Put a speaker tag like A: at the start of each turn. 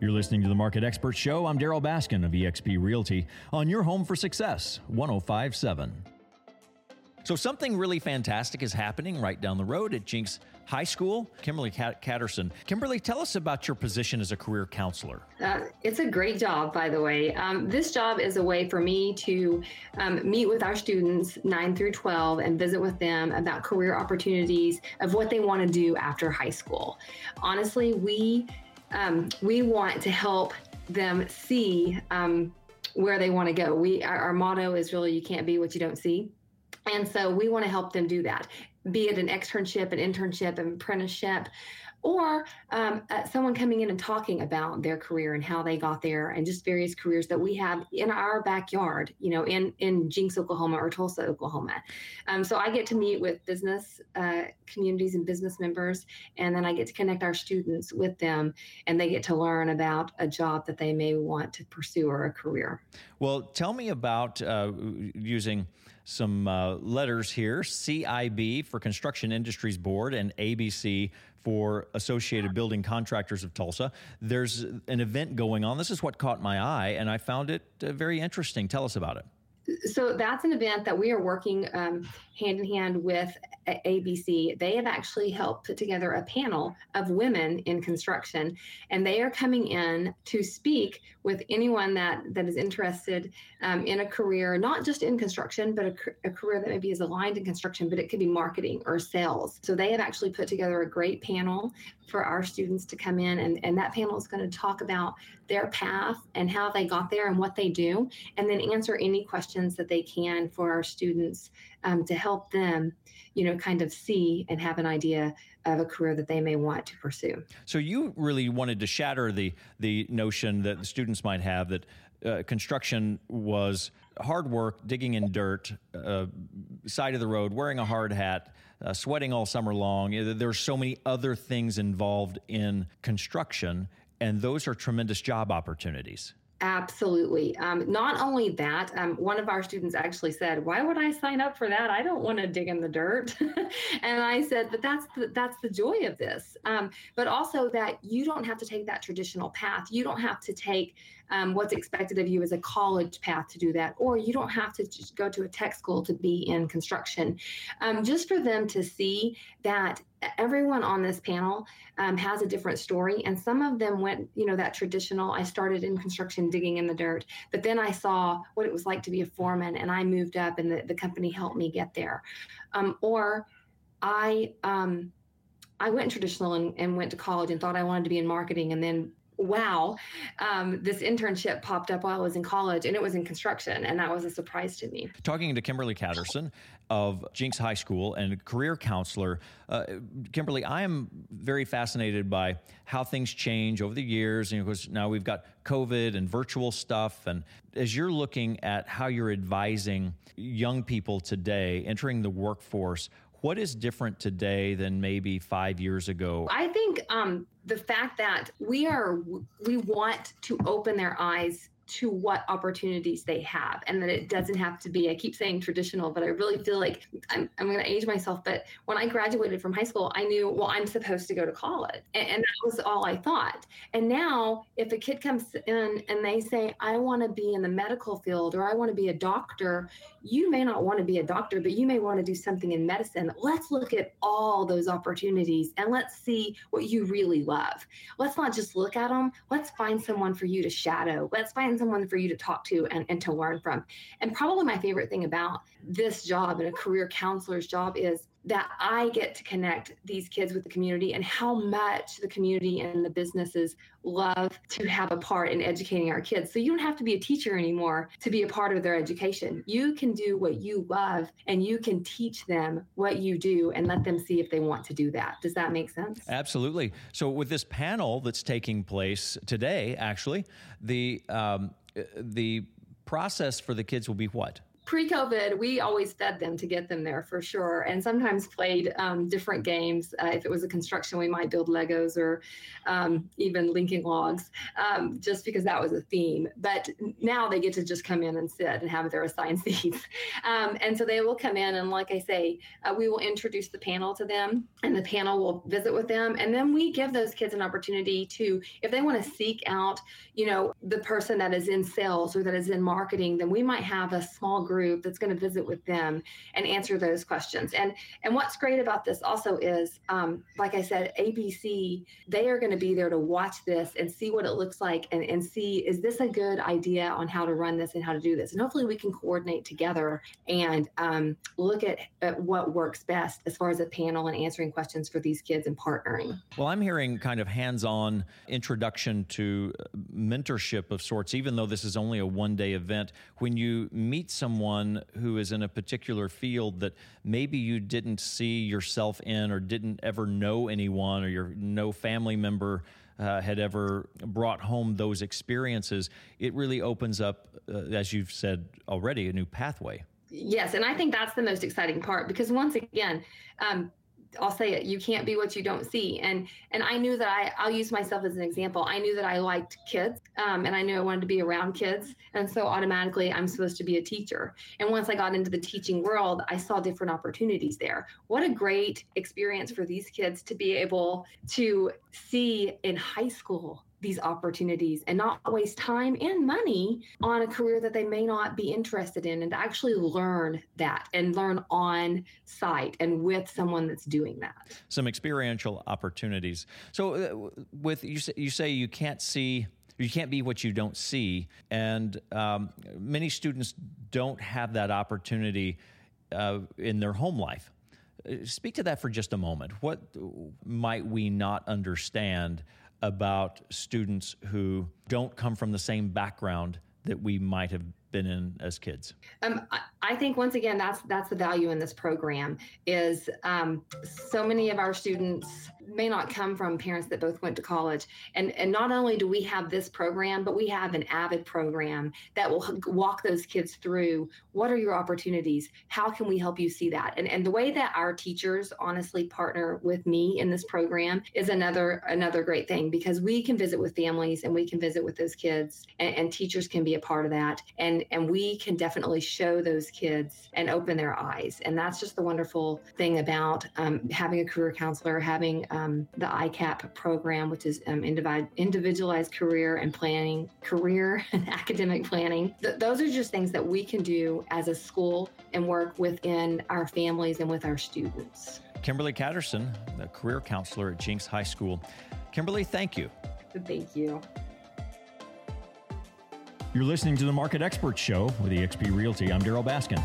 A: You're listening to the Market Expert Show. I'm Darryl Baskin of eXp Realty on your home for success, 1057. So, something really fantastic is happening right down the road at Jenks High School. Kimberly Catterson. Kimberly, tell us about your position as a career counselor.
B: Uh, it's a great job, by the way. Um, this job is a way for me to um, meet with our students, 9 through 12, and visit with them about career opportunities of what they want to do after high school. Honestly, we um, we want to help them see um, where they want to go. We our, our motto is really you can't be what you don't see. And so we want to help them do that, be it an externship, an internship, an apprenticeship, or um, uh, someone coming in and talking about their career and how they got there and just various careers that we have in our backyard, you know, in, in Jenks, Oklahoma or Tulsa, Oklahoma. Um, so I get to meet with business uh, communities and business members, and then I get to connect our students with them and they get to learn about a job that they may want to pursue or a career.
A: Well, tell me about uh, using some uh, letters here CIB for Construction Industries Board and ABC for Associated Building Contractors of Tulsa. There's an event going on. This is what caught my eye, and I found it uh, very interesting. Tell us about it
B: so that's an event that we are working um, hand in hand with ABC. They have actually helped put together a panel of women in construction, and they are coming in to speak with anyone that that is interested um, in a career, not just in construction, but a, a, career that maybe is aligned in construction, but it could be marketing or sales. So they have actually put together a great panel for our students to come in, and, and that panel is going to talk about their path and how they got there and what they do, and then answer any questions that they can for our students um, to help them, you know, kind of see and have an idea of a career that they may want to pursue.
A: So you really wanted to shatter the the notion that the students might have that uh, construction was hard work, digging in dirt, uh, side of the road, wearing a hard hat, uh, sweating all summer long. There's so many other things involved in construction, and those are tremendous job opportunities.
B: Absolutely. Um, not only that, um, one of our students actually said, "Why would I sign up for that? I don't want to dig in the dirt." and I said, "But that's the, that's the joy of this. Um, but also that you don't have to take that traditional path. You don't have to take um, what's expected of you as a college path to do that, or you don't have to go to a tech school to be in construction. Um, just for them to see that everyone on this panel um, has a different story. And some of them went you know that traditional i started in construction digging in the dirt but then i saw what it was like to be a foreman and i moved up and the, the company helped me get there. Um, or i um, i went traditional and, and went to college and thought i wanted to be in marketing and then wow, um, this internship popped up while I was in college and it was in construction. And that was a surprise to me.
A: Talking to Kimberly Catterson of Jenks High School and career counselor. Uh, Kimberly, I am very fascinated by how things change over the years. And because now we've got COVID and virtual stuff. And as you're looking at how you're advising young people today entering the workforce, what is different today than maybe five years ago?
B: I think um, the fact that we are we want to open their eyes to what opportunities they have and that it doesn't have to be i keep saying traditional but i really feel like i'm, I'm going to age myself but when i graduated from high school i knew well i'm supposed to go to college and, and that was all i thought. And now if a kid comes in and they say i want to be in the medical field or i want to be a doctor you may not want to be a doctor but you may want to do something in medicine. Let's look at all those opportunities and let's see what you really love. Let's not just look at them let's find someone for you to shadow. Let's find someone for you to talk to and, and to learn from. And probably my favorite thing about this job and a career counselor's job is that I get to connect these kids with the community and how much the community and the businesses love to have a part in educating our kids. So you don't have to be a teacher anymore to be a part of their education. You can do what you love and you can teach them what you do and let them see if they want to do that. Does that make sense?
A: Absolutely. So with this panel that's taking place today, actually, the um, the process for the kids will be what?
B: pre-COVID, we always fed them to get them there for sure, and sometimes played um, different games. Uh, if it was a construction, we might build Legos or um, even Lincoln Logs, um, just because that was a theme. But now they get to just come in and sit and have their assigned seats, um, and so they will come in and, like I say, uh, we will introduce the panel to them, and the panel will visit with them, and then we give those kids an opportunity to, if they want to seek out, you know, the person that is in sales or that is in marketing, then we might have a small group group that's going to visit with them and answer those questions. And and what's great about this also is, um, like I said, ABC they are going to be there to watch this and see what it looks like and and see is this a good idea on how to run this and how to do this. And hopefully we can coordinate together and um, look at, at what works best as far as a panel and answering questions for these kids and partnering.
A: Well, I'm hearing kind of hands-on introduction to mentorship of sorts, even though this is only a one-day event. When you meet someone someone who is in a particular field that maybe you didn't see yourself in or didn't ever know anyone or your no family member uh, had ever brought home those experiences, it really opens up, uh, as you've said already, a new pathway.
B: Yes, and I think that's the most exciting part because once again, um, I'll say it. You can't be what you don't see. And and I knew that I I'll use myself as an example. I knew that I liked kids, um, and I knew I wanted to be around kids, and so automatically I'm supposed to be a teacher. And once I got into the teaching world, I saw different opportunities there. What a great experience for these kids to be able to see in high school these opportunities and not waste time and money on a career that they may not be interested in and to actually learn that and learn on site and with someone that's doing that.
A: Some experiential opportunities. So uh, with you say, you say you can't see you can't be what you don't see. And um, many students don't have that opportunity uh, in their home life. Uh, speak to that for just a moment. What might we not understand about students who don't come from the same background that we might have been in as kids?
B: Um, I think once again that's that's the value in this program is um, so many of our students may not come from parents that both went to college. And and not only do we have this program but we have an AVID program that will walk those kids through what are your opportunities? How can we help you see that? And and the way that our teachers honestly partner with me in this program is another another great thing because we can visit with families and we can visit with those kids and, and teachers can be a part of that. And and and we can definitely show those kids and open their eyes. And that's just the wonderful thing about um, having a career counselor having um, the ICAP program which is um, individualized career and planning career and academic planning. Th- those are just things that we can do as a school and work within our families and with our students.
A: Kimberly catterson the career counselor at jenks high school. Kimberly thank you.
B: Thank you
A: you're listening to the Market Experts Show with eXp Realty. I'm Darryl Baskin.